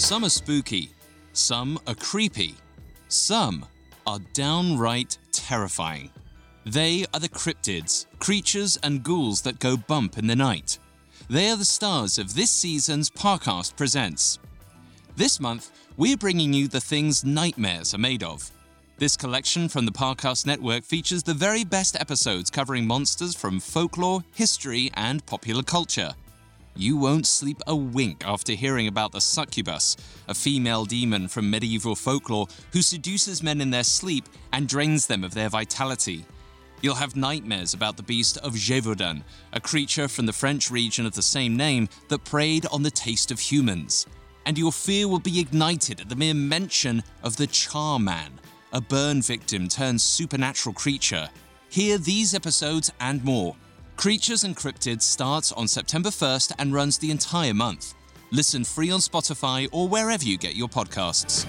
Some are spooky, some are creepy, some are downright terrifying. They are the cryptids, creatures and ghouls that go bump in the night. They are the stars of this season's Parcast Presents. This month, we're bringing you the things nightmares are made of. This collection from the Parcast Network features the very best episodes covering monsters from folklore, history, and popular culture. You won't sleep a wink after hearing about the succubus, a female demon from medieval folklore who seduces men in their sleep and drains them of their vitality. You'll have nightmares about the beast of Gévaudan, a creature from the French region of the same name that preyed on the taste of humans. And your fear will be ignited at the mere mention of the Charman, a burn victim turned supernatural creature. Hear these episodes and more. Creatures and Cryptids starts on September 1st and runs the entire month. Listen free on Spotify or wherever you get your podcasts.